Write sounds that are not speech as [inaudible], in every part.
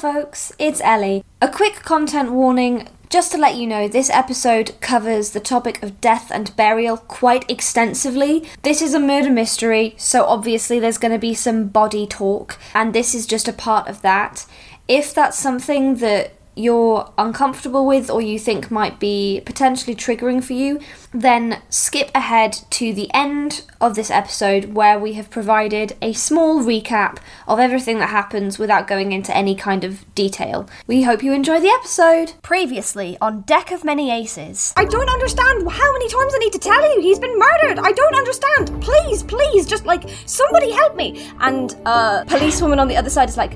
folks, it's Ellie. A quick content warning just to let you know, this episode covers the topic of death and burial quite extensively. This is a murder mystery, so obviously there's going to be some body talk, and this is just a part of that. If that's something that you're uncomfortable with or you think might be potentially triggering for you, then skip ahead to the end of this episode where we have provided a small recap of everything that happens without going into any kind of detail. We hope you enjoy the episode. Previously on Deck of Many Aces. I don't understand how many times I need to tell you he's been murdered. I don't understand. Please, please, just like somebody help me. And uh policewoman on the other side is like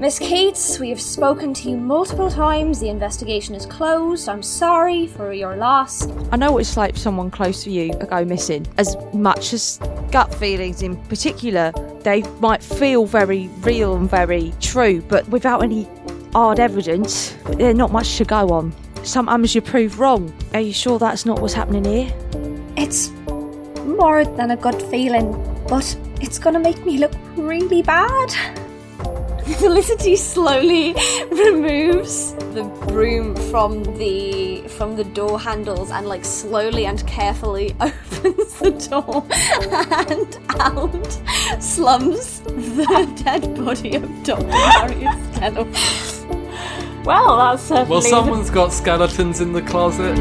Miss Keats, we have spoken to you multiple times. The investigation is closed. I'm sorry for your loss. I know what it's like for someone close to you to go missing. As much as gut feelings in particular, they might feel very real and very true, but without any hard evidence, there's not much to go on. Sometimes you prove wrong. Are you sure that's not what's happening here? It's more than a gut feeling, but it's gonna make me look really bad. [laughs] Felicity slowly [laughs] removes the broom from the from the door handles and like slowly and carefully [laughs] opens the door and out slums the dead body of Dr. Marius Stellar. Well, that's certainly. Well, someone's got skeletons in the closet.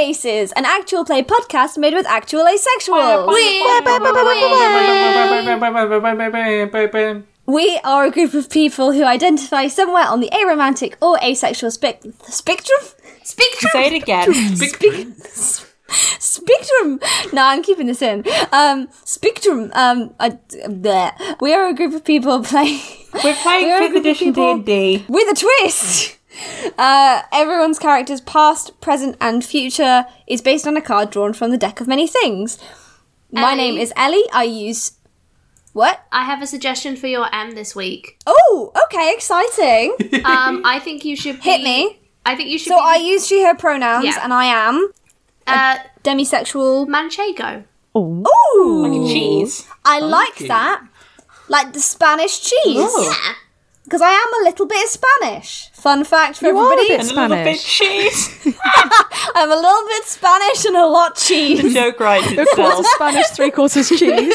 Aces, an actual play podcast made with actual asexuals. We are a group of people who identify somewhere on the aromantic or asexual spec- spectrum. Spectrum. Say it again. Spectrum. No, I'm keeping this in. Um, spectrum. Um, I, bleh. we are a group of people playing We're playing We're 5th edition people- D&D. with a twist. Uh, everyone's characters, past, present, and future, is based on a card drawn from the deck of many things. My Ellie? name is Ellie. I use what? I have a suggestion for your M this week. Oh, okay, exciting. [laughs] Um, I think you should be, Hit me. I think you should So be I use she/her pronouns, Yeah. and I am uh, demisexual. Manchego. Oh, Ooh, Cheese. I like Funky. that. Like the Spanish cheese. Yeah. Because I am a little bit Spanish. Fun fact for You are a everybody. bit And a little bit cheese. [laughs] I'm a little bit Spanish and a lot cheese. The Joke writes quarter itself. Spanish, three quarters cheese.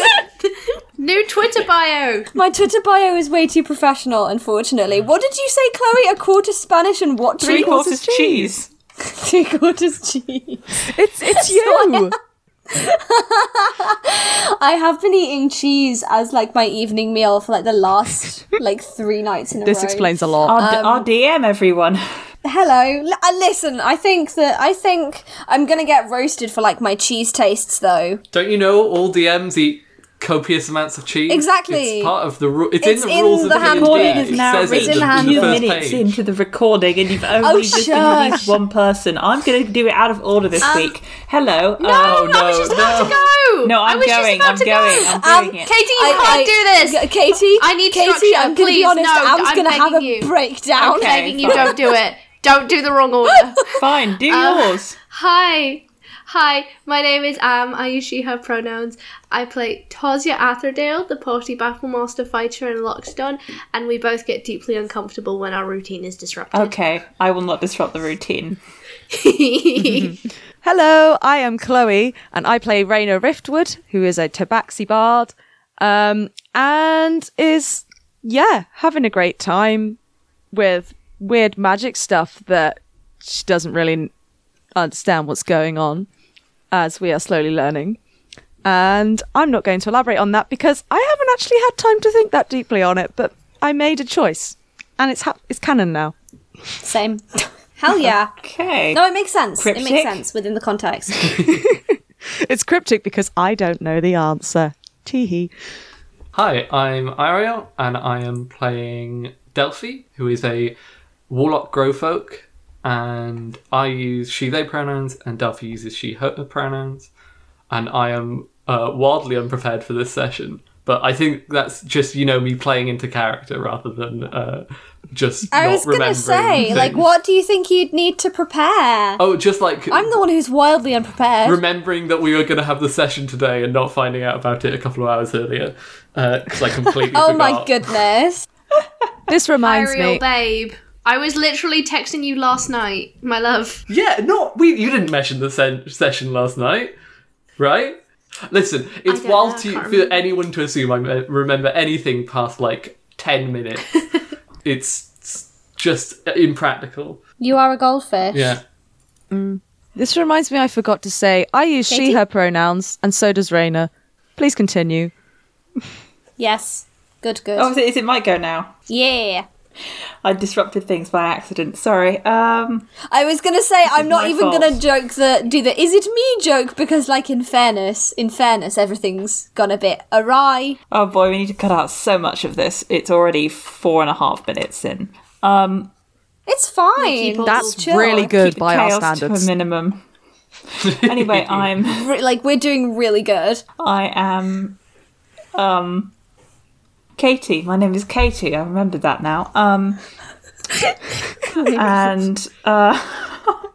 [laughs] New Twitter bio. My Twitter bio is way too professional, unfortunately. What did you say, Chloe? A quarter Spanish and what? Three quarters cheese. [laughs] Three quarters cheese. It's it's you. [laughs] I have been eating cheese as like my evening meal for like the last [laughs] like three nights in a This row. This explains a lot. Our, d- our DM, everyone. Hello. L- uh, listen, I think that I think I'm gonna get roasted for like my cheese tastes though. Don't you know all DMs eat copious amounts of cheese? Exactly. It's part of the rule. It's, It's in the in rules the of the handbook. D&D. Recording is It now says it It's in in the the, handbook. two first minutes page. into the recording and you've only Oh, just shush. introduced one person. I'm going to do it out of order this week. Hello. No, oh, I was just about no. to go. No, I I'm was going. Just about I'm to going. Go. I'm Um, doing it. Katie, you I- can't I- do this. Katie, I need Katie, structure, I'm gonna be please. honest. No, Am's I'm gonna have a begging you. breakdown. I'm Okay, begging you, don't do it. Don't do the wrong order. Fine, do [laughs] Uh, yours. Hi. Hi, my name is Am. I use she, her pronouns. I play Tosia Atherdale, the party battlemaster fighter in Lockstone, and we both get deeply uncomfortable when our routine is disrupted. Okay, I will not disrupt the routine. [laughs] [laughs] Hello, I am Chloe, and I play Raina Riftwood, who is a Tabaxi bard, um, and is yeah having a great time with weird magic stuff that she doesn't really understand what's going on, as we are slowly learning. And I'm not going to elaborate on that because I haven't actually had time to think that deeply on it, but I made a choice. And it's ha- it's canon now. Same. [laughs] Hell yeah. Okay. No, it makes sense. It makes sense within the context. [laughs] [laughs] It's cryptic because I don't know the answer. Teehee. Hi, I'm Ariel, and I am playing Delphi, who is a warlock growfolk, and I use she/they pronouns, and Delphi uses she/her pronouns, and I am uh, wildly unprepared for this session. But I think that's just you know me playing into character rather than uh, just. I not was gonna remembering say, like, what do you think you'd need to prepare? Oh, just like I'm the one who's wildly unprepared. remembering that we were going to have the session today and not finding out about it a couple of hours earlier because I completely. [laughs] oh forgot. my goodness. This reminds Ariel, me. babe. I was literally texting you last night, my love. Yeah, no, we you didn't mention the sen- session last night, right? Listen, it's wild know, to, for anyone to assume I me- remember anything past like ten minutes. [laughs] it's s- just impractical. You are a goldfish. Yeah. Mm. This reminds me, I forgot to say, I use she, her pronouns, and so does Raina. Please continue. Yes. Good, good. Oh, is it, is it my go now? yeah. I disrupted things by accident. Sorry. Um, I was gonna say I'm not even fault. gonna joke the do the is it me joke because like in fairness, in fairness, everything's gone a bit awry. oh boy, we need to cut out so much of this. It's already four and a half minutes in. Um, It's fine. That's Chill. really good keep by our chaos standards. to a minimum. [laughs] anyway, I'm like we're doing really good. I am um Katie. My name is Katie. I remembered that now. Um and uh [laughs]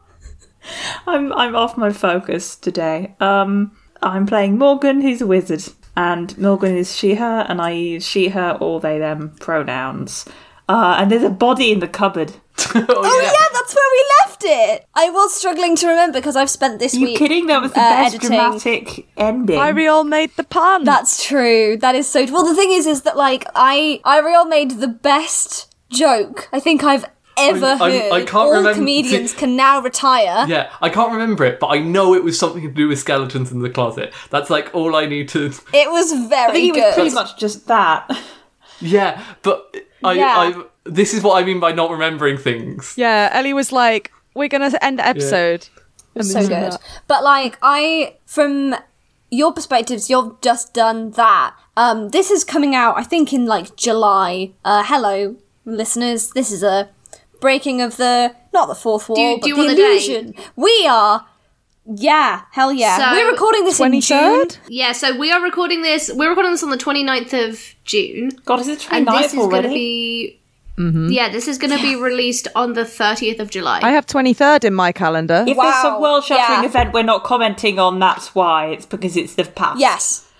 I'm I'm off my focus today. Um I'm playing Morgan, who's a wizard. And Morgan is she her and I use she her or they them pronouns. Uh, and there's a body in the cupboard. [laughs] oh, Oh yeah, that's where we left it. I was struggling to remember because I've spent this you week. kidding? That was the uh, best editing. dramatic ending. Ariel made the pun. That's true. That is so. Well, the thing is, is that like I, Ariel made the best joke I think I've ever I'm- I'm- heard. I can't All remember- comedians can now retire. Yeah, I can't remember it, but I know it was something to do with skeletons in the closet. That's like all I need to. [laughs] It was I very think it was pretty much just that. Yeah, but I, Yeah. I. This is what I mean by not remembering things. yeah, Ellie was like, we're going to end the episode. And so good. that. But like I from your perspectives, you've just done that. Um this is coming out I think in like July. Uh hello listeners. This is a breaking of the not the fourth wall, you- but do you the want the illusion. We are yeah, hell yeah. So- We're recording this in June. Yeah, so we are recording this. We're recording this on the 29th of June. God, is it And 29th this is already? going to be. Yeah, this is going to be released on the 30th of July. I have 23rd in my calendar. If there's a world shattering yeah. event we're not commenting on, that's why. It's because it's the past. Yes.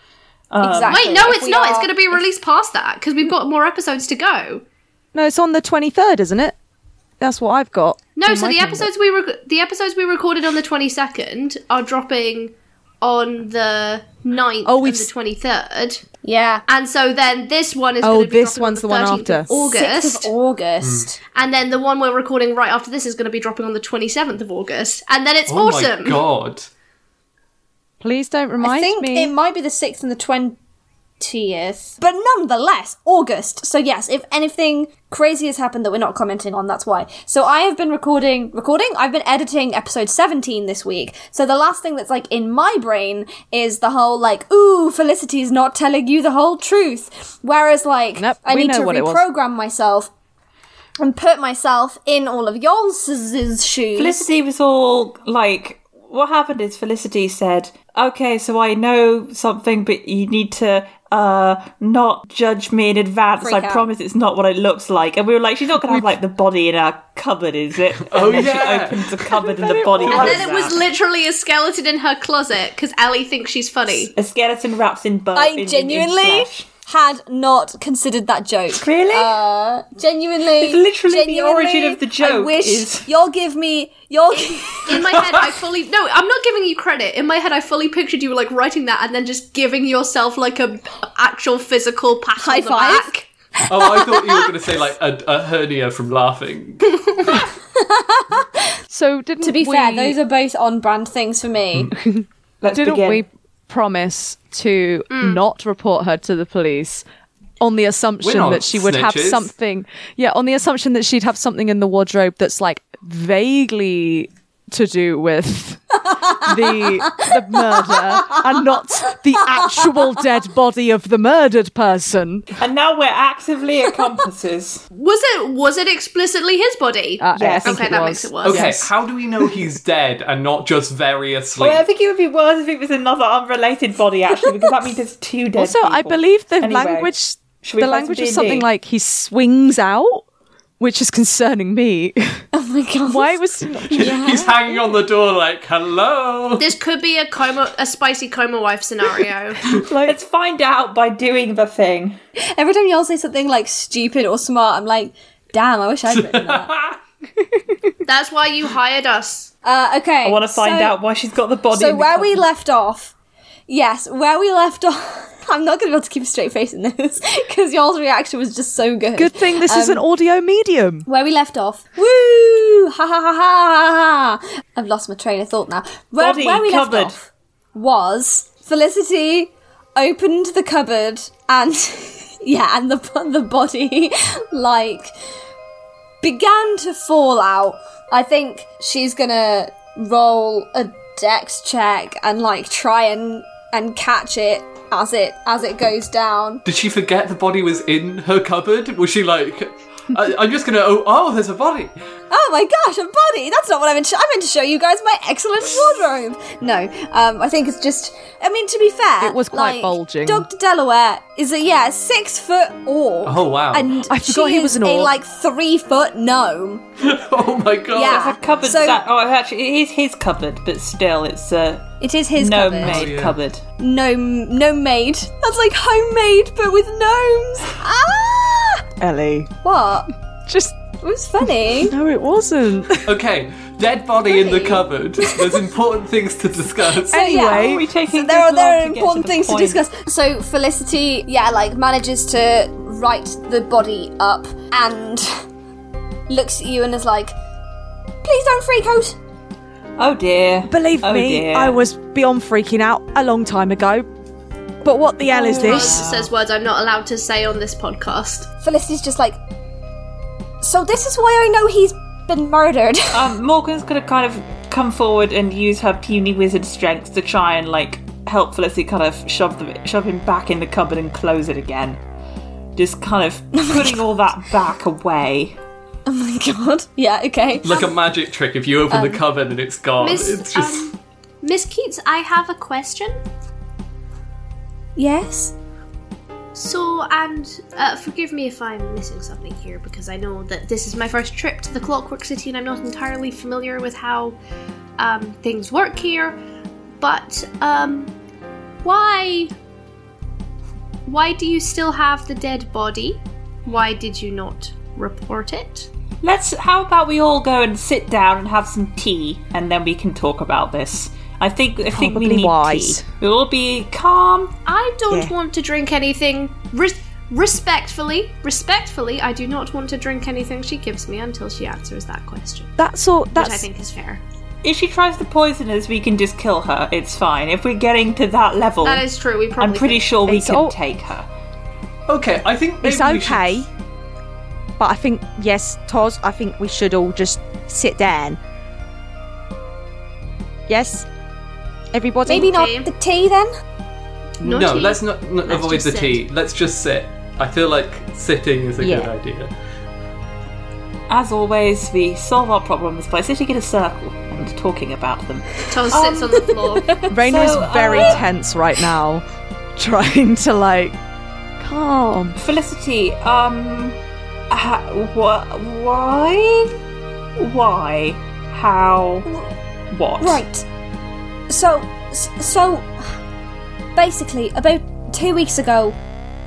Um, exactly. Wait, no, If it's we not. It's going to be released past that because we've got more episodes to go. No, it's on the 23rd, isn't it? That's what I've got. No, so the calendar. episodes we rec- the episodes we recorded on the 22nd are dropping on the 9th Oh, we've the 23rd. Yeah. And so then this one is Oh, going to be this dropping one's on the one 13th after. of August. 6th of August. And then the one we're recording right after this is going to be dropping on the 27th of August. And then it's Oh awesome. my god! Please don't remind me. I think me. it might be the 6th and the 20th. But nonetheless, August. So yes, if anything crazy has happened that we're not commenting on, that's why. So I have been recording recording? I've been editing episode 17 this week. So the last thing that's like in my brain is the whole like, ooh, Felicity's not telling you the whole truth. Whereas like Nope, I need to what it was. reprogram myself and put myself in all of y'all's shoes. Felicity was all like, what happened is Felicity said, okay, so I know something, but you need to uh not judge me in advance. Freak I out. promise it's not what it looks like. And we were like, she's not going to have like the body in our cupboard, is it? [laughs] And Oh, then yeah. she opens the cupboard and the body And then it was out. literally a skeleton in her closet because Ellie thinks she's funny. a skeleton wrapped in bone. I in- in- in genuinely flesh. Had not considered that joke. Really? Uh, genuinely. It's literally the origin of the joke. I joke wish is- you'll give me y'all. In my head, I [laughs] fully no. I'm not giving you credit. In my head, I fully pictured you like writing that and then just giving yourself like a actual physical pat High on the five? back. Oh, I thought you were going to say like a, a hernia from laughing. [laughs] So didn't To be we, fair, those are both on brand things for me. [laughs] Let's didn't begin. we promise to mm. not report her to the police on the assumption that she would have something. Yeah on the assumption that she'd have something in the wardrobe that's like vaguely to do with the the murder and not the actual dead body of the murdered person And now we're actively accomplices. Was it was it explicitly his body? Uh, Yes. Okay, that was. makes it worse. Okay, Yes. how do we know he's dead and not just very asleep? well, I think it would be worse if it was another unrelated body, actually, because that means there's two dead also i believe the Anyway, language the language is something like he swings out which is concerning me [laughs] oh my god. why was He's hanging on the door like, hello. This could be a coma, a spicy coma wife scenario. [laughs] Let's find out by doing the thing. Every time y'all say something like stupid or smart, I'm like, damn, I wish I'd written that. [laughs] That's why you hired us. Uh, okay. I want to find so- out why she's got the body. So in the where we left off, yes, where we left [laughs] off. I'm not going to be able to keep a straight face in this [laughs] because y'all's reaction was just so good. good thing this is an um, audio medium Where we left off. Woo! Ha ha ha ha ha! ha. I've lost my train of thought now. Where, Body where we cupboard. left off was Felicity opened the cupboard and [laughs] yeah, and the the body like began to fall out. I think she's gonna roll a dex check and like try and and catch it as it as it goes down. Did she forget the body was in her cupboard? Was she like, I, I'm just gonna, oh, oh, there's a body. Oh my gosh, a body! That's not what I meant. To, I meant to show you guys my excellent wardrobe. No, um, I think it's just. I mean, to be fair, It was quite like, bulging. Doctor Delaware is a yeah six foot orc. Oh, wow. And I forgot she he was an orc. a like three foot gnome. [laughs] oh my god. Yeah. It's a cupboard. So- that, oh, actually, it is his cupboard, but still, it's a It is his gnome cupboard. made Oh, yeah. cupboard. Gnome, gnome made. That's like homemade, but with gnomes. Ah! Ellie What? just It was funny. [laughs] no it wasn't Okay, dead body in the cupboard. There's important things to discuss. So, yeah. Why are we taking So there are this there long are to get important to the things to discuss. So Felicity, yeah, like manages to write the body up and looks at you and is like, "Please don't freak out." Oh dear. believe Oh, me dear. i was beyond freaking out a long time ago but what the hell is Rose this says words I'm not allowed to say on this podcast. Felicity's just like, "So this is why I know he's been murdered." [laughs] Um, Morgan's gonna kind of come forward and use her puny wizard strength to try and like help Felicity kind of shove the shove him back in the cupboard and close it again. Just kind of [laughs] putting all that back away. oh my god. Yeah. Okay. Like a magic trick, if you open the cupboard and it's gone, Miss, it's just. um, Miss Keats, I have a question. Yes. So, and uh, forgive me if I'm missing something here because I know that this is my first trip to the Clockwork City and I'm not entirely familiar with how um, things work here. But um, why? Why do you still have the dead body? Why did you not report it? Let's. How about we all go and sit down and have some tea, and then we can talk about this. I think. I think we need wise. tea. We'll be calm. I don't Yeah. want to drink anything. Res- respectfully, respectfully, I do not want to drink anything she gives me until she answers that question, that's all which that's I think is fair. If she tries to poison us, we can just kill her. It's fine. If we're getting to that level, That is true. We probably I'm pretty sure we It's can all- take her. Okay, I think maybe it's we should- okay but i think yes toz i think we should all just sit down yes everybody Maybe not Okay. the tea then. No No, tea. let's not, not Let's avoid the sit. tea. Let's just sit. I feel like sitting is a Yeah. good idea. As always, we solve our problems by sitting in a circle and talking about them. Toz sits on the floor. [laughs] Raina So, is very uh, tense right now [laughs] trying to like calm Felicity, um, ha- wha- why, why, how, what? Right. So, so, basically, about two weeks ago,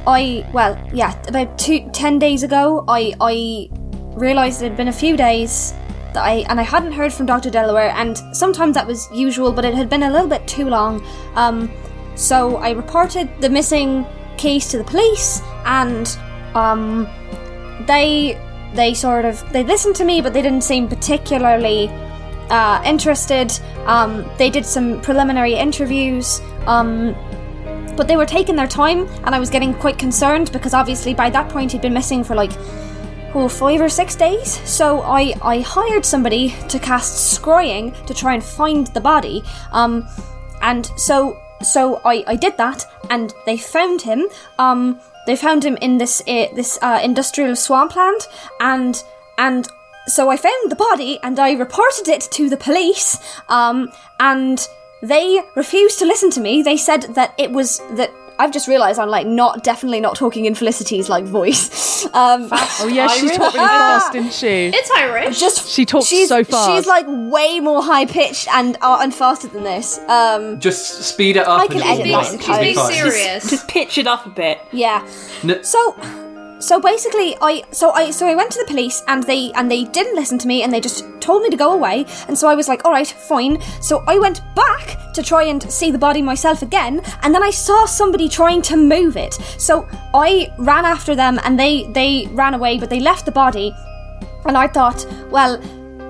I well, yeah, about two ten days ago, I I realised it had been a few days that I and I hadn't heard from Doctor Delaware, and sometimes that was usual, but it had been a little bit too long. Um, so I reported the missing case to the police, and um, they they sort of they listened to me, but they didn't seem particularly uh, interested. Um, they did some preliminary interviews. Um, but they were taking their time, and I was getting quite concerned because obviously by that point he'd been missing for like oh, five or six days. So I, I hired somebody to cast scrying to try and find the body. Um, and so so I, I did that, and they found him. Um, they found him in this uh, this uh, industrial swampland, and and so I found the body and I reported it to the police. Um, and they refused to listen to me. They said that it was that. I've just realised I'm like not definitely not talking in Felicity's like voice. [laughs] Um, Oh yeah, she talked really fast, didn't she? It's Irish. just She talks she's, so fast. She's like way more high pitched and uh, and faster than this. Um, Just speed it up. I can and edit it'll that work. She's post. being be serious. Just pitch it up a bit. yeah. No- So so basically I so I so I went to the police and they and they didn't listen to me and they just told me to go away and so I was like all right fine so I went back to try and see the body myself again and then I saw somebody trying to move it so I ran after them and they they ran away but they left the body and I thought well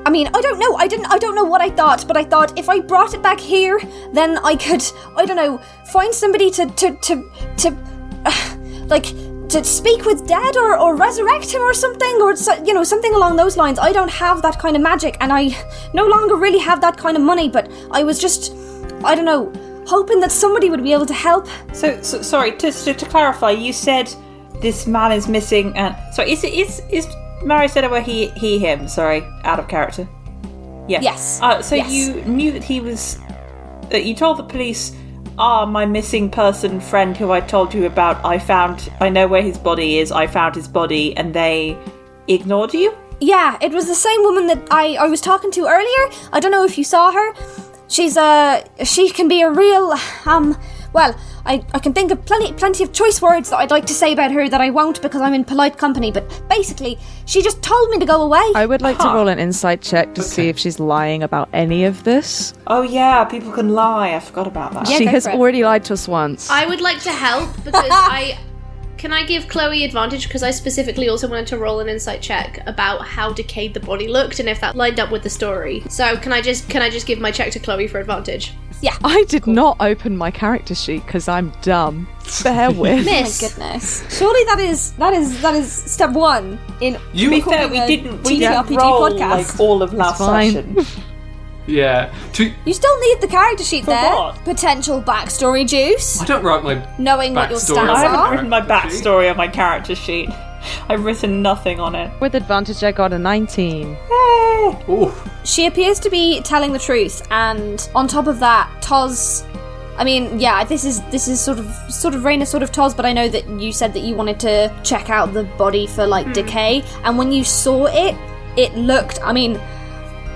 I mean, I don't know. I didn't. I don't know what I thought, but I thought if I brought it back here, then I could. I don't know. Find somebody to to to to, uh, [sighs] like to speak with dead or, or resurrect him or something or so, you know something along those lines. I don't have that kind of magic, and I no longer really have that kind of money. But I was just, I don't know, hoping that somebody would be able to help. So, so sorry, to, to, to clarify, you said this man is missing. And sorry, is it is is Mary said where he he him? Sorry, out of character. Yeah. Yes. Uh, so Yes. you knew that he was. That you told the police. Ah, my missing person friend who I told you about. I found. I know where his body is. I found his body, and they ignored you. Yeah, it was the same woman that I, I was talking to earlier. I don't know if you saw her. She's uh she can be a real um well, I, I can think of plenty plenty of choice words that I'd like to say about her that I won't because I'm in polite company, but basically she just told me to go away. I would like to roll an insight check to see if she's lying about any of this. Oh yeah, people can lie. I forgot about that. Yeah, she has already lied to us once. I would like to help [laughs] because I can I give Chloe advantage because I specifically also wanted to roll an insight check about how decayed the body looked and if that lined up with the story. So can I just can I just give my check to Chloe for advantage? I did not open my character sheet because I'm dumb. Bear [laughs] with. Oh my goodness. Surely that is that is that is step one in You- be fair, we a didn't. We didn't roll podcast. like all of last session. [laughs] Yeah. To, You still need the character sheet For there. what? Potential backstory juice. I don't write my. Knowing what your Backstory. stats I haven't are. written my backstory on my character sheet. [laughs] I've written nothing on it. With advantage, I got a 19. Oh, She appears to be telling the truth, and on top of that, Toz. I mean, yeah, this is this is sort of sort of Raina, sort of Toz, but I know that you said that you wanted to check out the body for like hmm. decay, and when you saw it, it looked. I mean,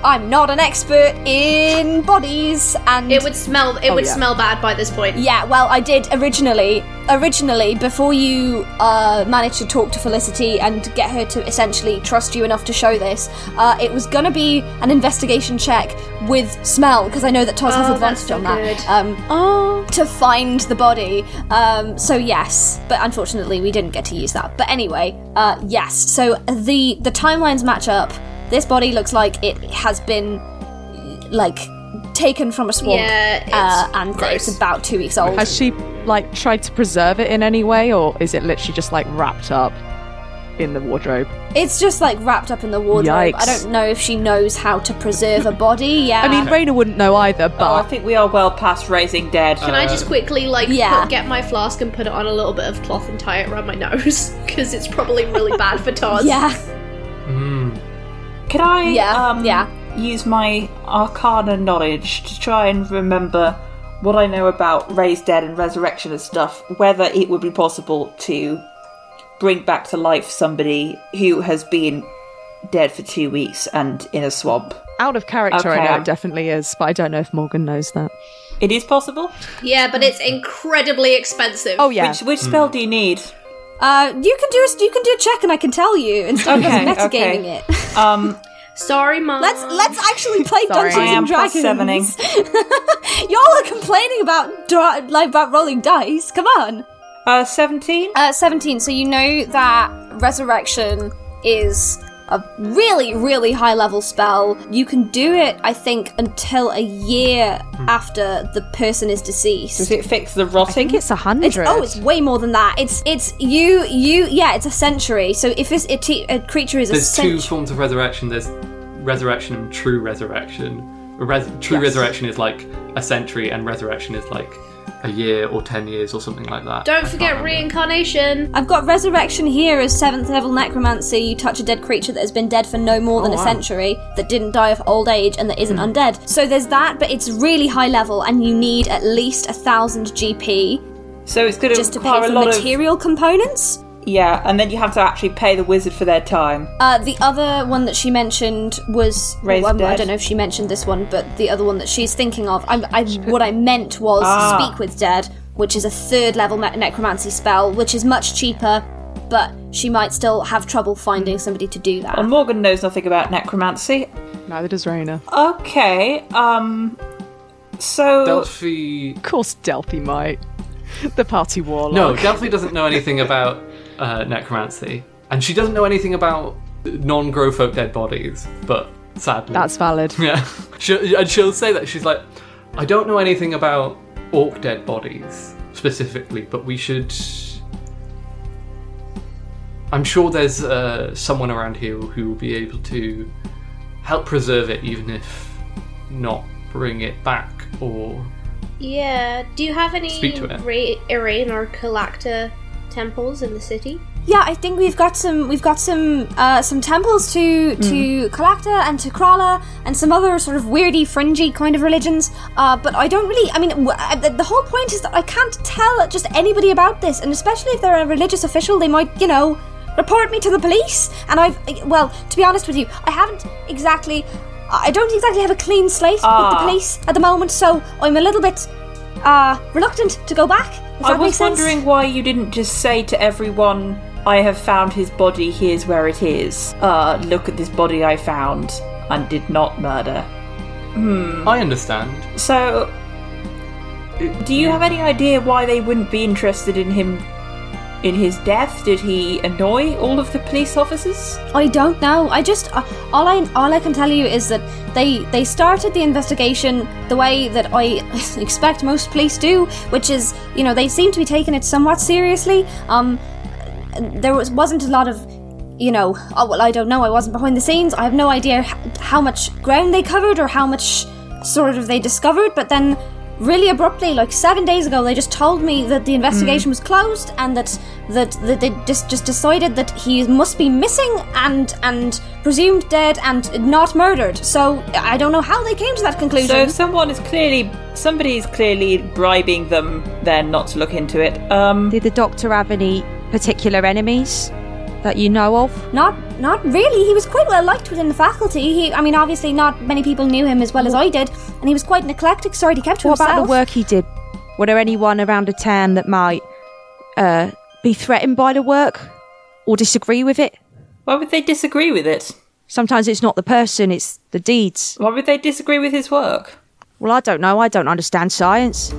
I'm not an expert in bodies, and It would smell it would yeah. smell bad by this point. Yeah, well, I did originally. Originally, before you uh, managed to talk to Felicity and get her to essentially trust you enough to show this, uh, it was gonna be an investigation check with smell because I know that Toz has Oh, advantage so on that. good. Um, Oh. to find the body. Um, so yes, but unfortunately we didn't get to use that. But anyway, uh, yes. So the the timelines match up. This body looks like it has been like taken from a swamp, Yeah, it's uh, and gross. it's about two weeks old. Has she, like, tried to preserve it in any way, or is it literally just, like, wrapped up in the wardrobe? It's just like wrapped up in the wardrobe. I don't know if she knows how to preserve a body. [laughs] Yeah, I mean, Raina wouldn't know either, Oh, I think we are well past raising dead. Can I just quickly like yeah. put- get my flask and put it on a little bit of cloth and tie it around my [laughs] nose because it's probably really bad for Toz. yeah, mm. Can I Yeah, um, yeah. use my arcana knowledge to try and remember what I know about raised dead and resurrection and stuff, whether it would be possible to bring back to life somebody who has been dead for two weeks and in a swamp. out of character, I Okay. know it definitely is, but I don't know if Morgan knows that. It is possible? Yeah, but it's incredibly expensive. Oh, yeah. Which which spell do you need? uh, you can do a, you can do a check, and I can tell you instead Okay, of us metagaming okay. it. Um sorry, mom. let's let's actually play Sorry. Dungeons I am and plus Dragons. sevening. [laughs] Y'all are complaining about dra- like about rolling dice. Come on. Uh seventeen? Uh, 17. So you know that resurrection is a really, really high level spell. You can do it, I think, until a year hmm. after the person is deceased. Does it fix the rotting? I think it's a hundred. Oh, it's way more than that. It's it's you you yeah. It's a century. So if this a, t- a creature is a There's two forms of resurrection. There's resurrection and true resurrection. Res- true Yes. resurrection is like a century, and resurrection is like a year or ten years or something like that. Don't can't forget reincarnation. I've got resurrection here as seventh level necromancy. You touch a dead creature that has been dead for no more oh, than Oh, a wow. century, that didn't die of old age, and that isn't hmm. undead. So there's that, but it's really high level, and you need at least a thousand GP so it's going to just to pay require a for lot of material components. Yeah, and then you have to actually pay the wizard for their time. Uh, the other one that she mentioned was Raise well, the I don't know if she mentioned this one, but the other one that she's thinking of, I, I, what I meant was Ah. speak with dead, which is a third level me- necromancy spell, which is much cheaper, but she might still have trouble finding somebody to do that. Well, Morgan knows nothing about necromancy. Neither does Raina. Okay, um, so Delphi. Of course, Delphi might. The party warlock. No, Delphi doesn't know anything about uh, necromancy, and she doesn't know anything about non-grow folk dead bodies. But sadly, That's valid. [laughs] yeah. She'll, and she'll say that she's like, I don't know anything about orc dead bodies specifically, but we should. I'm sure there's uh, someone around here who will be able to help preserve it, even if not bring it back or Yeah. Do you have any Speak to it. Ra- Irene or Kalacta temples in the city? Yeah, I think we've got some we've got some uh, some temples to to Kalacta and to Krala and some other sort of weirdy, fringy kind of religions. Uh, but I don't really. I mean, w- uh, the, the whole point is that I can't tell just anybody about this, and especially if they're a religious official, they might, you know, report me to the police. And I've well, to be honest with you, I haven't exactly. I don't exactly have a clean slate with the Ah. police at the moment, so I'm a little bit uh, reluctant to go back. If I was sense. wondering why you didn't just say to everyone, I have found his body, here's where it is. Uh, look at this body I found and did not murder. Hmm. I understand. So, do you have any idea why they wouldn't be interested in him in his death? Did he annoy all of the police officers? I don't know. I just uh, all I all I can tell you is that they they started the investigation the way that I [laughs] expect most police do, which is you know they seem to be taking it somewhat seriously. Um, there was wasn't a lot of you know oh well I don't know I wasn't behind the scenes I have no idea how much ground they covered or how much sort of they discovered but then really abruptly like seven days ago they just told me that the investigation was closed and that that, that they just just decided that he must be missing and and presumed dead and not murdered. So I don't know how they came to that conclusion. So, if someone is clearly somebody is clearly bribing them, then not to look into it. Um, Did the doctor have any particular enemies that you know of? Not, not really. He was quite well liked within the faculty. He, I mean, obviously, not many people knew him as well as I did, and he was quite an eclectic sort. He kept to What himself. about the work he did? Were there anyone around the town that might uh, be threatened by the work or disagree with it? why would they disagree with it? Sometimes it's not the person, it's the deeds. Why would they disagree with his work? Well, I don't know. I don't understand science.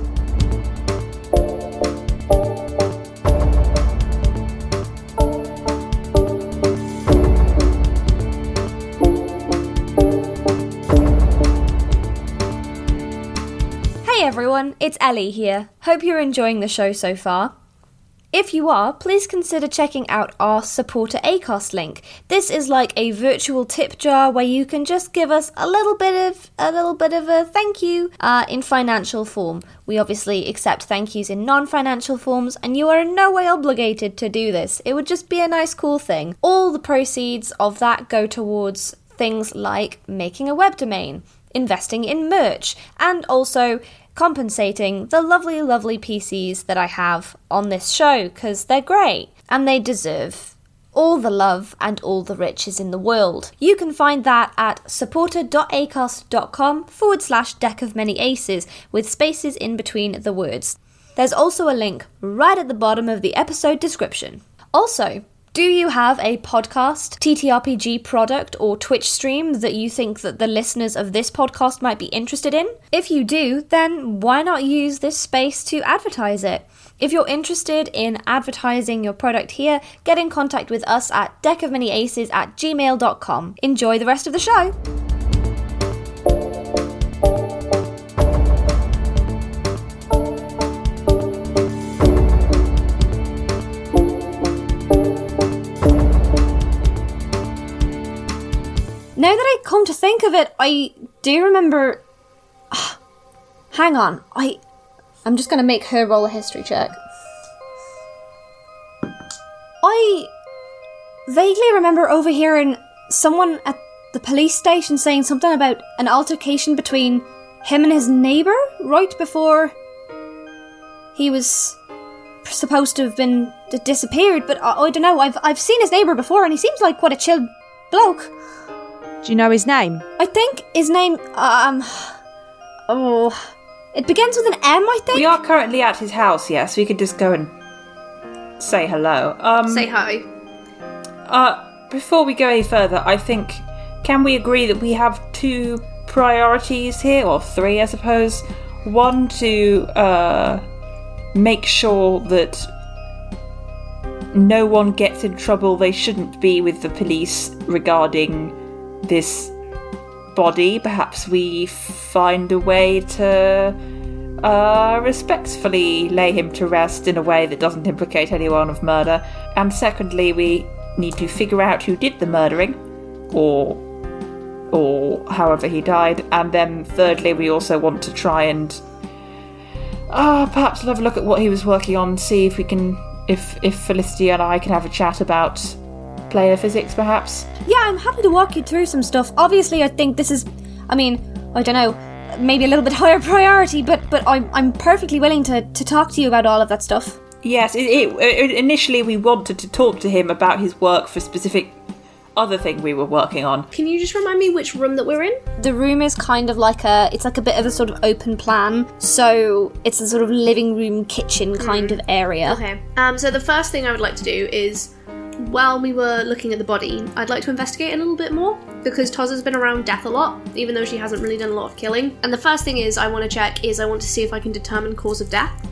Everyone, it's Ellie here. Hope you're enjoying the show so far. If you are, please consider checking out our supporter Acast link. This is like a virtual tip jar where you can just give us a little bit of a little bit of a thank you uh, in financial form. We obviously accept thank yous in non-financial forms, and you are in no way obligated to do this. It would just be a nice, cool thing. All the proceeds of that go towards things like making a web domain, investing in merch, and also compensating the lovely, lovely PCs that I have on this show because they're great and they deserve all the love and all the riches in the world. You can find that at supporter.acast.com forward slash deck of many aces with spaces in between the words. There's also a link right at the bottom of the episode description. Also, Do you have a podcast, TTRPG product, or Twitch stream that you think that the listeners of this podcast might be interested in? If you do, then why not use this space to advertise it? If you're interested in advertising your product here, get in contact with us at deckofmanyaces at gmail.com. Enjoy the rest of the show! Now that I come to think of it, I do remember. [sighs] hang on, I. I'm just gonna make her roll a history check. I vaguely remember overhearing someone at the police station saying something about an altercation between him and his neighbour right before he was supposed to have been disappeared. But I, I don't know. I've I've seen his neighbour before, and he seems like quite a chill bloke. Do you know his name? I think his name, um, oh, it begins with an M. I think. We are currently at his house, yes. We could just go and say hello. Um, Say hi. Uh, before we go any further, I think can we agree that we have two priorities here, or three, I suppose. One to uh, make sure that no one gets in trouble they shouldn't be with the police regarding this body. Perhaps we find a way to uh, respectfully lay him to rest in a way that doesn't implicate anyone of murder. And secondly, we need to figure out who did the murdering, or or however he died. And then thirdly, we also want to try and uh, perhaps have a look at what he was working on, see if we can, if if Felicity and I can have a chat about player physics, perhaps. Yeah, I'm happy to walk you through some stuff. Obviously, I think this is, I mean, I don't know, maybe a little bit [laughs] higher priority, but but I'm I'm perfectly willing to to talk to you about all of that stuff. Yes, it, it, it, initially we wanted to talk to him about his work for specific other thing we were working on. Can you just remind me which room that we're in? The room is kind of like a, it's like a bit of a sort of open plan, so it's a sort of living room kitchen kind of area. Okay. Um, so the first thing I would like to do is, while we were looking at the body, I'd like to investigate a little bit more because Toz has been around death a lot, even though she hasn't really done a lot of killing. And the first thing is I want to check is I want to see if I can determine cause of death.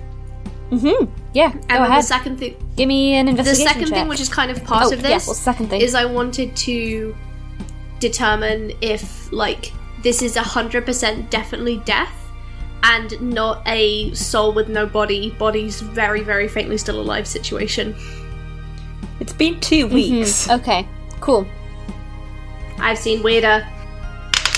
Mm-hmm. Yeah. And Go then ahead. the second thing, Give me an investigation. the second thing, which is kind of part oh, of this, what's the second thing? is I wanted to determine if like this is hundred percent definitely death and not a soul with no body, body's very very faintly still alive situation. It's been two weeks. okay. Cool. I've seen weirder.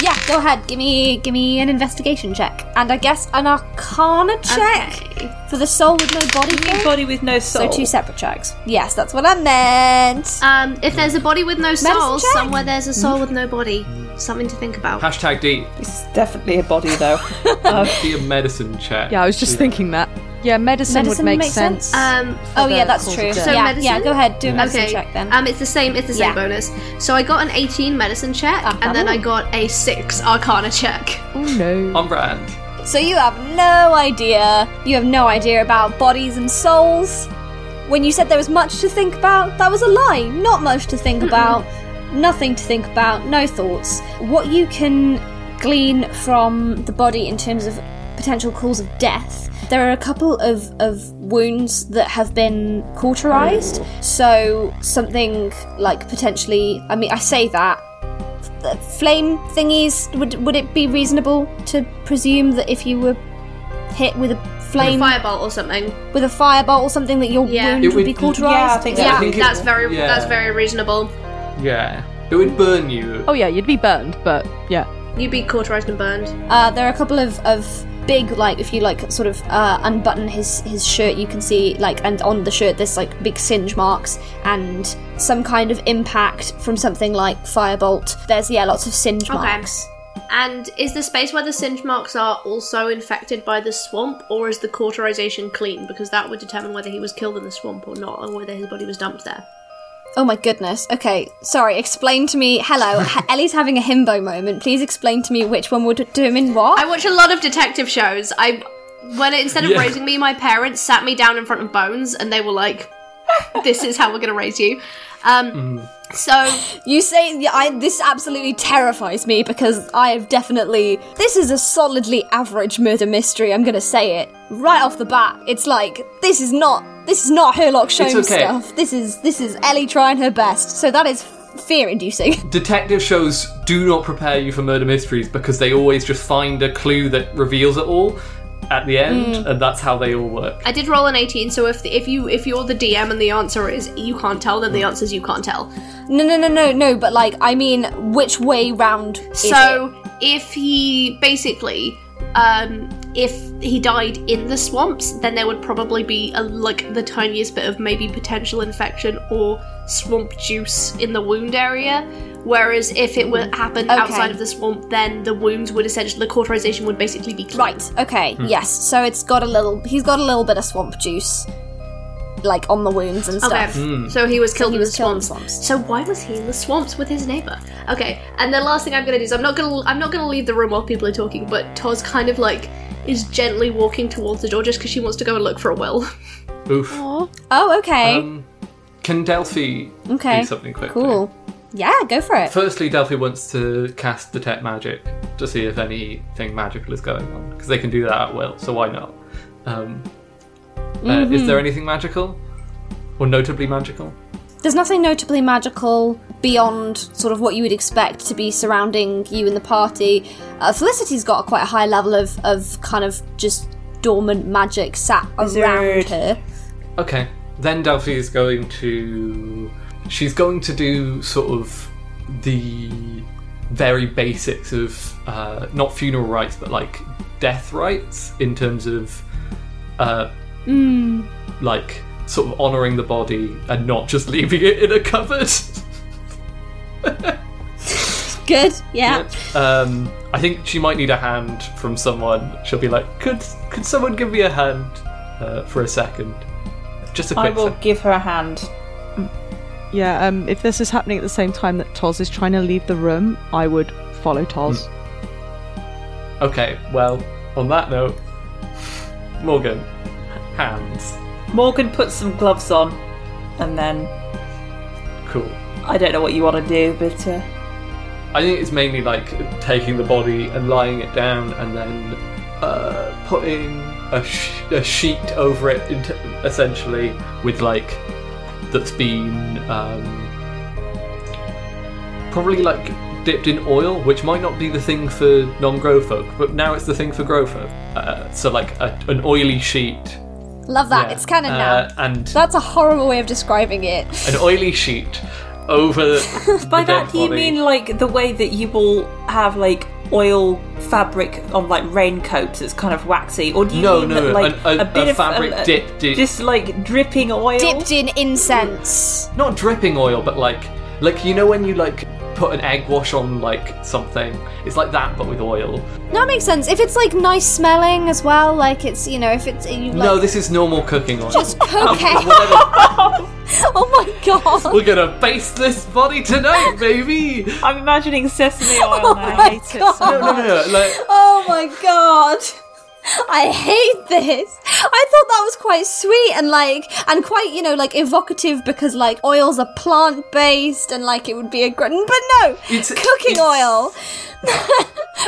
Yeah. Go ahead. Give me give me an investigation check, and I guess an Arcana check Okay. for the soul with no body. thing? Body with no soul. So two separate checks. Yes, that's what I meant. Um, if there's a body with no soul, somewhere there's a soul with no body. Something to think about. Hashtag D. It's definitely a body, though. [laughs] Be a medicine check. Yeah, I was just thinking that. Yeah, medicine, Medicine would make makes sense. sense. Um, oh yeah, that's true. So yeah, medicine? yeah. Go ahead. Do a medicine okay. check then. Um, it's the same. It's the same Yeah. bonus. So I got an 18 medicine check, and then I got a six Arcana check. oh no. On brand. So you have no idea. You have no idea about bodies and souls. When you said there was much to think about, that was a lie. Not much to think about. Nothing to think about. No thoughts. What you can glean from the body in terms of potential cause of death, there are a couple of, of wounds that have been cauterized. So something like potentially. I mean, I say that the flame thingies would would it be reasonable to presume that if you were hit with a flame Firebolt or something. with a firebolt or something that your Yeah. wound would, would- be cauterized yeah, I think Is so. I that- think it- That's very. yeah. That's very reasonable. Yeah. It would burn you. Oh yeah, you'd be burned, but yeah. You'd be cauterized and burned. uh, there are a couple of, of big like if you like sort of uh, unbutton his his shirt you can see like and on the shirt there's like big singe marks and some kind of impact from something like firebolt there's yeah lots of singe Okay. marks And is the space where the singe marks are also infected by the swamp, or is the cauterization clean? Because that would determine whether he was killed in the swamp or not, or whether his body was dumped there. Oh my goodness. Okay, sorry. Explain to me. Hello, [laughs] Ellie's having a himbo moment. Please explain to me which one would determine what. I watch a lot of detective shows. I, when instead of Yeah. raising me, my parents sat me down in front of Bones, and they were like, this is how we're going to raise you. Um, So You say yeah, I, this absolutely terrifies me because I have definitely. This is a solidly average murder mystery. I'm gonna say it right off the bat. It's like this is not this is not Herlock Sholmes It's okay. stuff. This is this is Ellie trying her best. So that is fear-inducing. [laughs] Detective shows do not prepare you for murder mysteries because they always just find a clue that reveals it all at the end, and that's how they all work. I did roll an 18, so if if you if you're the DM and the answer is you can't tell, then the answer is you can't tell. no, no, no, no, no. But like, I mean, which way round? Is So if he basically um if he died in the swamps, then there would probably be a, like the tiniest bit of maybe potential infection or swamp juice in the wound area. Whereas if it would happen Okay. outside of the swamp, then the wounds would essentially the cauterization would basically be it? clean. Right. Okay. Yes. So it's got a little. He's got a little bit of swamp juice, like on the wounds and Okay, stuff. so he was killed he in was the killed in swamps. swamps. So why was he in the swamps with his neighbor? Okay, and the last thing I'm gonna do is I'm not gonna I'm not gonna leave the room while people are talking, but Toz kind of like is gently walking towards the door just because she wants to go and look for a will. Oof. Oh, okay. Um, can Delphi okay. do something quickly? Cool. Yeah, go for it. Firstly, Delphi wants to cast Detect Magic to see if anything magical is going on, because they can do that at will, so why not? Um, uh, is there anything magical? Or notably magical? There's nothing notably magical beyond sort of what you would expect to be surrounding you and the party. Uh, Felicity's got quite a high level of, of kind of just dormant magic sat around her. Okay. Then Delphi is going to. She's going to do sort of the very basics of uh, not funeral rites, but like death rites in terms of uh, like sort of honoring the body and not just [laughs] leaving it in a cupboard. Good, yeah. Um, I think she might need a hand from someone. She'll be like, "Could could someone give me a hand uh, for a second? Just a I quick." will sec." give her a hand. Yeah, um, if this is happening at the same time that Toz is trying to leave the room, I would follow Toz. Okay, well, on that note, Morgan, hands. Morgan puts some gloves on, and then Cool. I don't know what you want to do, but uh, I think it's mainly like taking the body and lying it down and then uh, putting a, sh- a sheet over it, into, essentially, with like, that's been um, probably like dipped in oil, which might not be the thing for non grow folk, but now it's the thing for grow folk. Uh, so, like, a, an oily sheet. Love that. yeah, It's canon uh, now. And That's a horrible way of describing it. an oily sheet over [laughs] the by dead that do you body. mean like the way that you will have like oil fabric on like raincoats that's kind of waxy, or do you No, mean no, that, no, like a- a- bit a of fabric uh, dipped in- just like dripping oil? Dipped in incense. not dripping oil, but like like you know when you like put an egg wash on like something, it's like that but with oil. No, it makes sense. If it's like nice smelling as well, like it's you know, if it's you like no, this is normal cooking oil. just [laughs] okay. [laughs] [laughs] Oh my god. We're gonna baste this body tonight, baby. [laughs] I'm imagining sesame oil Oh my god. No, no, no, no. Like Oh my god. I hate this. I thought that was quite sweet and like and quite, you know, like evocative because like oils are plant based and like it would be a great but no. It's- cooking it's- oil.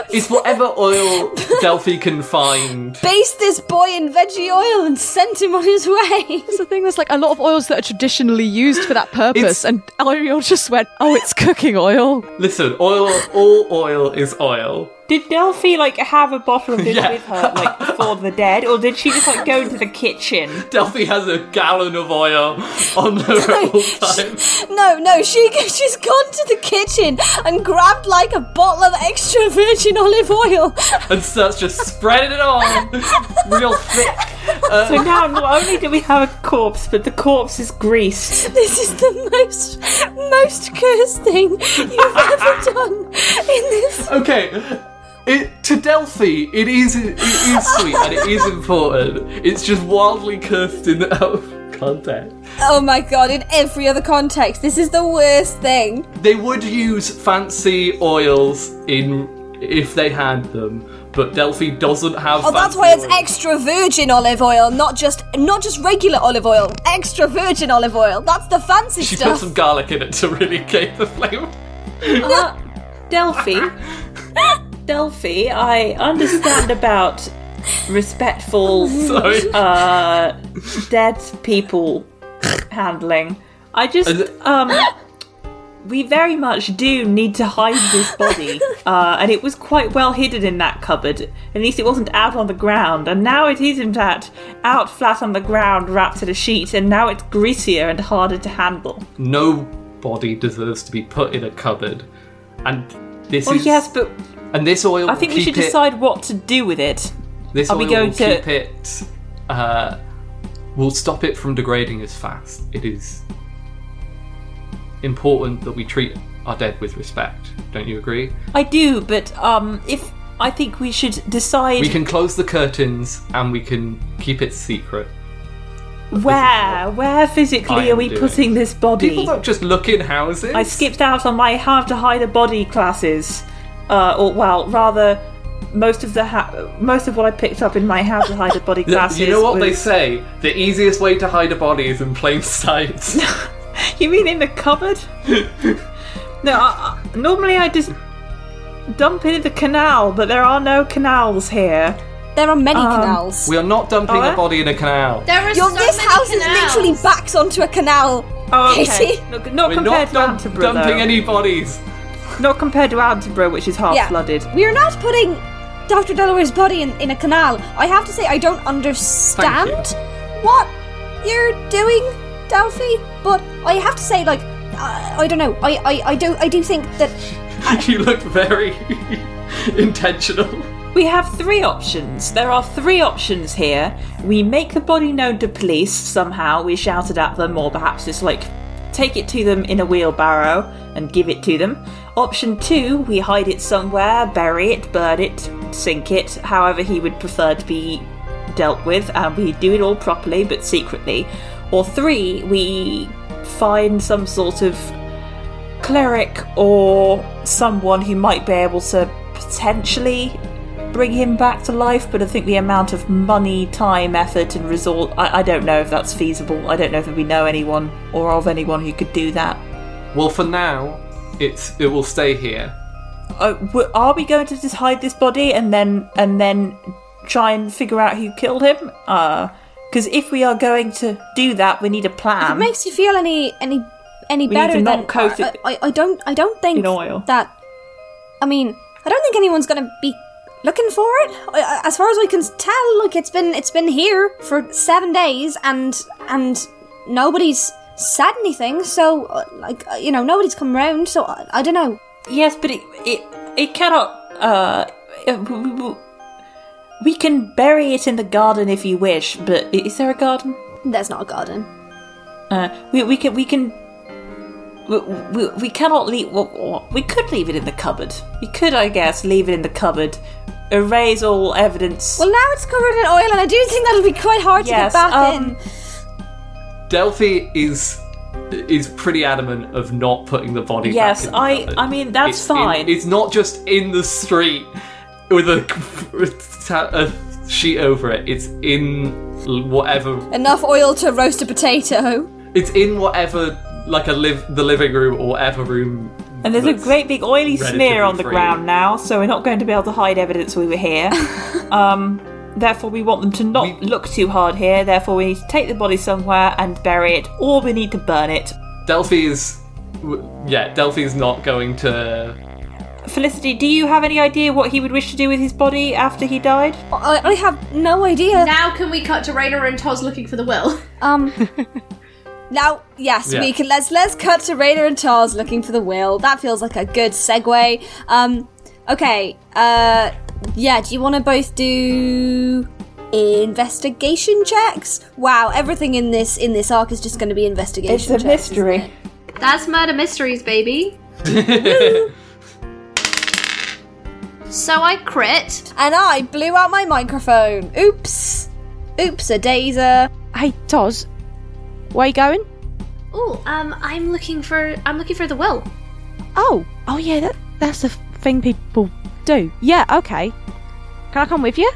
It's whatever oil Delphi can find. Baste this boy in veggie oil and send him on his way. It's the thing. There's like a lot of oils that are traditionally used for that purpose, It's- and Ariel just went, "Oh, it's cooking oil." Listen, oil. All oil is oil. Did Delphi like have a bottle of this Yeah. with her, like for the dead, or did she just like go into the kitchen? Delphi has a gallon of oil on her at all times. No, no, she she's gone to the kitchen and grabbed like a bottle of extra virgin olive oil. [laughs] and starts just spreading it on [laughs] real thick. Uh, so now not only do we have a corpse, but the corpse is greased. This is the most most cursed thing you've ever [laughs] done in this. Okay. It, to Delphi, it is it is sweet and it is important. It's just wildly cursed in out of context. Oh my god! In every other context, this is the worst thing. They would use fancy oils in if they had them, but Delphi doesn't have. Oh, that's fancy why it's oil. extra virgin olive oil, not just not just regular olive oil. Extra virgin olive oil. That's the fancy stuff. She put stuff. some garlic in it to really keep the flavour. Uh, Delphi. [laughs] Delphi, I understand about respectful Sorry. uh, dead people handling. I just um we very much do need to hide this body. [laughs] Uh, and it was quite well hidden in that cupboard. At least it wasn't out on the ground. And now it is in fact out flat on the ground wrapped in a sheet and now it's greasier and harder to handle. no body deserves to be put in a cupboard, and this Well is yes, but and this oil. I think we should it- decide what to do with it. This Are oil we going will to- keep it. Uh, will stop it from degrading as fast. It is important that we treat our dead with respect. Don't you agree? I do, but um, if I think we should decide We can close the curtains and we can keep it secret. where, where physically are we doing. putting this body? People don't just look in houses. I skipped out on my how to hide a body classes, uh, or well, rather, most of the ha- most of what I picked up in my how to hide a body [laughs] Th- classes. You know what they say? The easiest way to hide a body is in plain sight. [laughs] You mean in the cupboard? [laughs] no, I, I- normally I just dump it in the canal, but there are no canals here. there are many Um, canals. we are not dumping Oh, a body in a canal. There are Your, so this many house canals. is literally backs onto a canal. Oh, okay. Katie? No, not compared not to dump- Anterborough. dumping though. any bodies. Not compared to Anterborough, which is half Yeah. flooded. We're not putting Dr. Delaware's body in, in a canal. I have to say, I don't understand what you're doing, Delphi. But I have to say, like, I, I don't know. I, I, I do I do think that [laughs] you look very [laughs] intentional. We have three options. There are three options here. We make the body known to police somehow. We shout it at them, or perhaps just like take it to them in a wheelbarrow and give it to them. Option two, we hide it somewhere, bury it, burn it, sink it, however he would prefer to be dealt with, and we do it all properly but secretly. Or three, we find some sort of cleric or someone who might be able to potentially bring him back to life, but I think the amount of money, time, effort, and resort, I, I don't know if that's feasible. I don't know if we know anyone or of anyone who could do that. Well, for now, it's it will stay here. Uh, are we going to just hide this body and then and then try and figure out who killed him? Because if we are going to do that, we need a if plan. it makes you feel any any any We need better to not than coat I, it I, I don't I don't think in oil. that. I mean, I don't think anyone's gonna be looking for it. I- I- As far as we can tell, like it's been it's been here for seven days, and and nobody's said anything. So, like uh, you know, nobody's come round. So I, I don't know. Yes, but it it it cannot. Uh, we can bury it in the garden if you wish, but is there a garden? There's not a garden. Uh, we we can we can. We, we, we cannot leave. well, We could leave it in the cupboard. We could, I guess, leave it in the cupboard, erase all evidence. Well, now it's covered in oil, and I do think that'll be quite hard Yes, to get back um, in. Delphi is is pretty adamant of not putting the body. Yes, back in the I- cupboard. I mean, that's It's in- fine. it's not just in the street with a, [laughs] a sheet over it. It's in whatever. Enough oil to roast a potato. It's in whatever like a live the living room or whatever room. and there's a great big oily smear on the free. ground now, so we're not going to be able to hide evidence we were here. [laughs] um, therefore, we want them to not We- look too hard here. Therefore, we need to take the body somewhere and bury it, or we need to burn it. Delphi is. Yeah, Delphi is not going to. Felicity, do you have any idea what he would wish to do with his body after he died? I, I have no idea. Now can we cut to Rainer and Toz looking for the will? [laughs] Um. now, yes, Yeah. we can. Let's let's cut to Raider and Charles looking for the will. That feels like a good segue. Um. Okay. Uh. Yeah. Do you want to both do investigation checks? Wow. Everything in this in this arc is just going to be investigation. It's a checks, mystery. it? That's murder mysteries, baby. [laughs] so I crit. And I blew out my microphone. Oops. Oops. A dazer. Hey, Toz, where you going? Oh, um, I'm looking for I'm looking for the will. Oh, oh yeah, that, that's the thing people do. Yeah, okay. Can I come with you?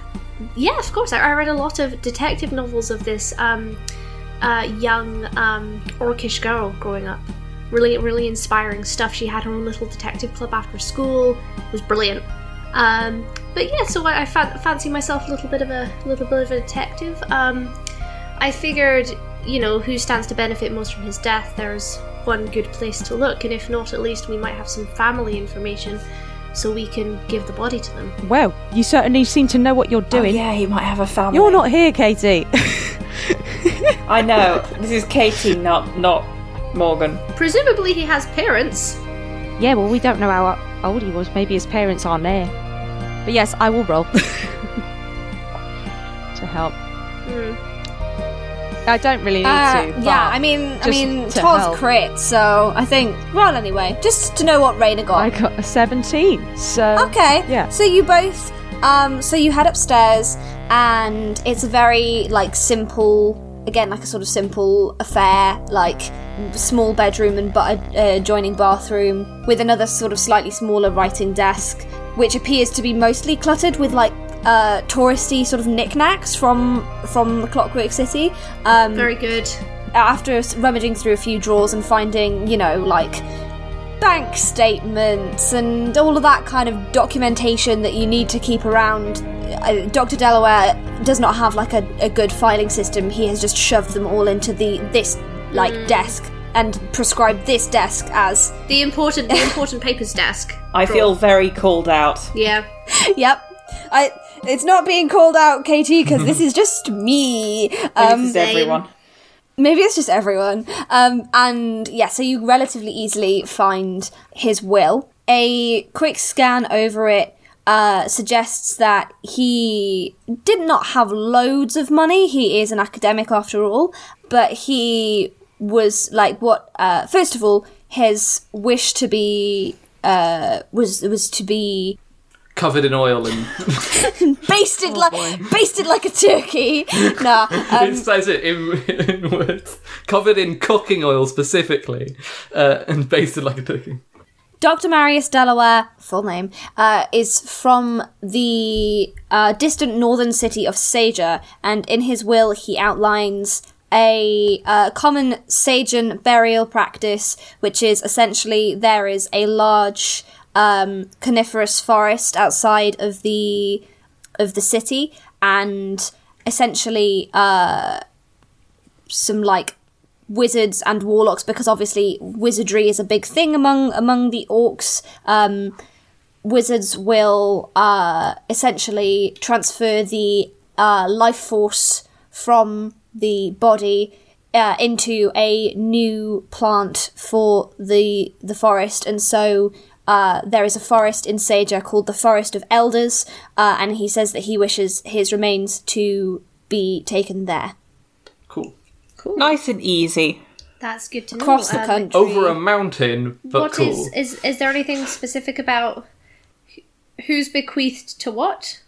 Yeah, of course. I, I read a lot of detective novels of this um, uh, young um, orcish girl growing up. Really, really inspiring stuff. She had her own little detective club after school. It was brilliant. Um, but yeah, so I, I fan- fancy myself a little bit of a little bit of a detective. Um, I figured, you know, who stands to benefit most from his death? There's one good place to look, and if not, at least we might have some family information, so we can give the body to them. Well, you certainly seem to know what you're Oh, doing. yeah, he might have a family. You're not here, Katie. [laughs] I know. This is Katie, not not Morgan. Presumably, he has parents. yeah, well, we don't know how old he was. Maybe his parents aren't there. But yes, I will roll [laughs] to help. Hmm. I don't really need Uh, to. yeah, I mean, I mean, to Toz help. crit, so I think Well, anyway, just to know what Raina got. I got a 17. So Okay. Yeah. So you both, um, so you head upstairs, and it's a very like simple, again like a sort of simple affair, like small bedroom and but uh, adjoining bathroom with another sort of slightly smaller writing desk, which appears to be mostly cluttered with like. Uh, touristy sort of knickknacks from from the Clockwork City. Um, Very good. after rummaging through a few drawers and finding, you know, like bank statements and all of that kind of documentation that you need to keep around. Uh, Dr. Delaware does not have like a, a good filing system. He has just shoved them all into the this like desk and prescribed this desk as The important, the [laughs] important papers desk. I feel very called out. Yeah. yep. I it's not being called out, Katie, because this is just me. Um, this is everyone. Maybe it's just everyone. Um, and yeah, so you relatively easily find his will. A quick scan over it uh, suggests that he did not have loads of money. He is an academic after all, but he was like what? Uh, first of all, his wish to be uh, was was to be Covered in oil and [laughs] basted like basted like a turkey. [laughs] nah, um, it says it in, in words. Covered in cooking oil specifically, uh, and basted like a turkey. Dr. Marius Delaware, full name, uh, is from the uh, distant northern city of Sager, and in his will he outlines a uh, common Sajan burial practice, which is essentially there is a large um, coniferous forest outside of the of the city, and essentially uh, some like wizards and warlocks because obviously wizardry is a big thing among among the orcs. Um wizards will uh essentially transfer the uh life force from the body uh, into a new plant for the the forest. And so uh, there is a forest in Sager called the Forest of Elders, uh, and he says that he wishes his remains to be taken there. Cool. Nice and easy. That's good to know. Across the Um, country. Over a mountain, but What cool. is is is there anything specific about wh- who's bequeathed to what?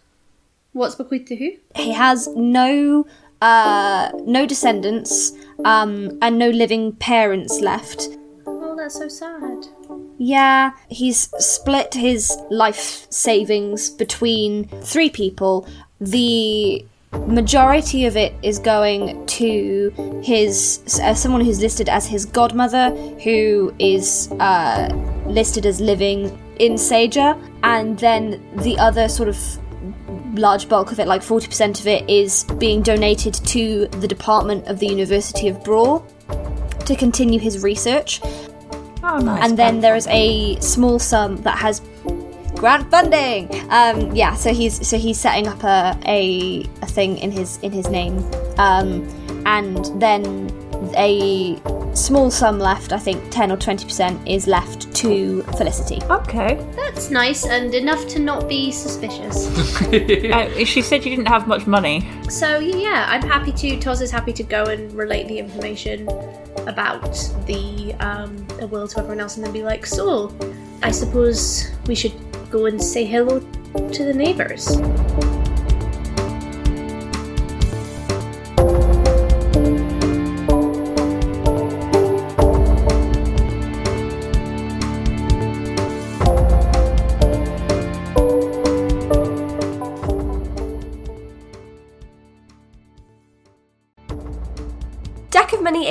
What's bequeathed to who? he has no uh no descendants um and no living parents left Oh, that's so sad. Yeah he's split his life savings between three people the majority of it is going to his uh, someone who's listed as his godmother who is uh listed as living in Sager and then the other sort of large bulk of it, like 40% of it, is being donated to the Department of the University of Brawl to continue his research. Oh, nice. and then there is a small sum that has grant funding. Um, yeah, so he's so he's setting up a, a a thing in his in his name, um, and then a small sum left. I think ten or twenty percent is left to Felicity. Okay. That's nice and enough to not be suspicious. [laughs] Uh, she said you didn't have much money. so yeah, I'm happy to. Toz is happy to go and relate the information about the um, the will to everyone else, and then be like, "So, I suppose we should go and say hello to the neighbors."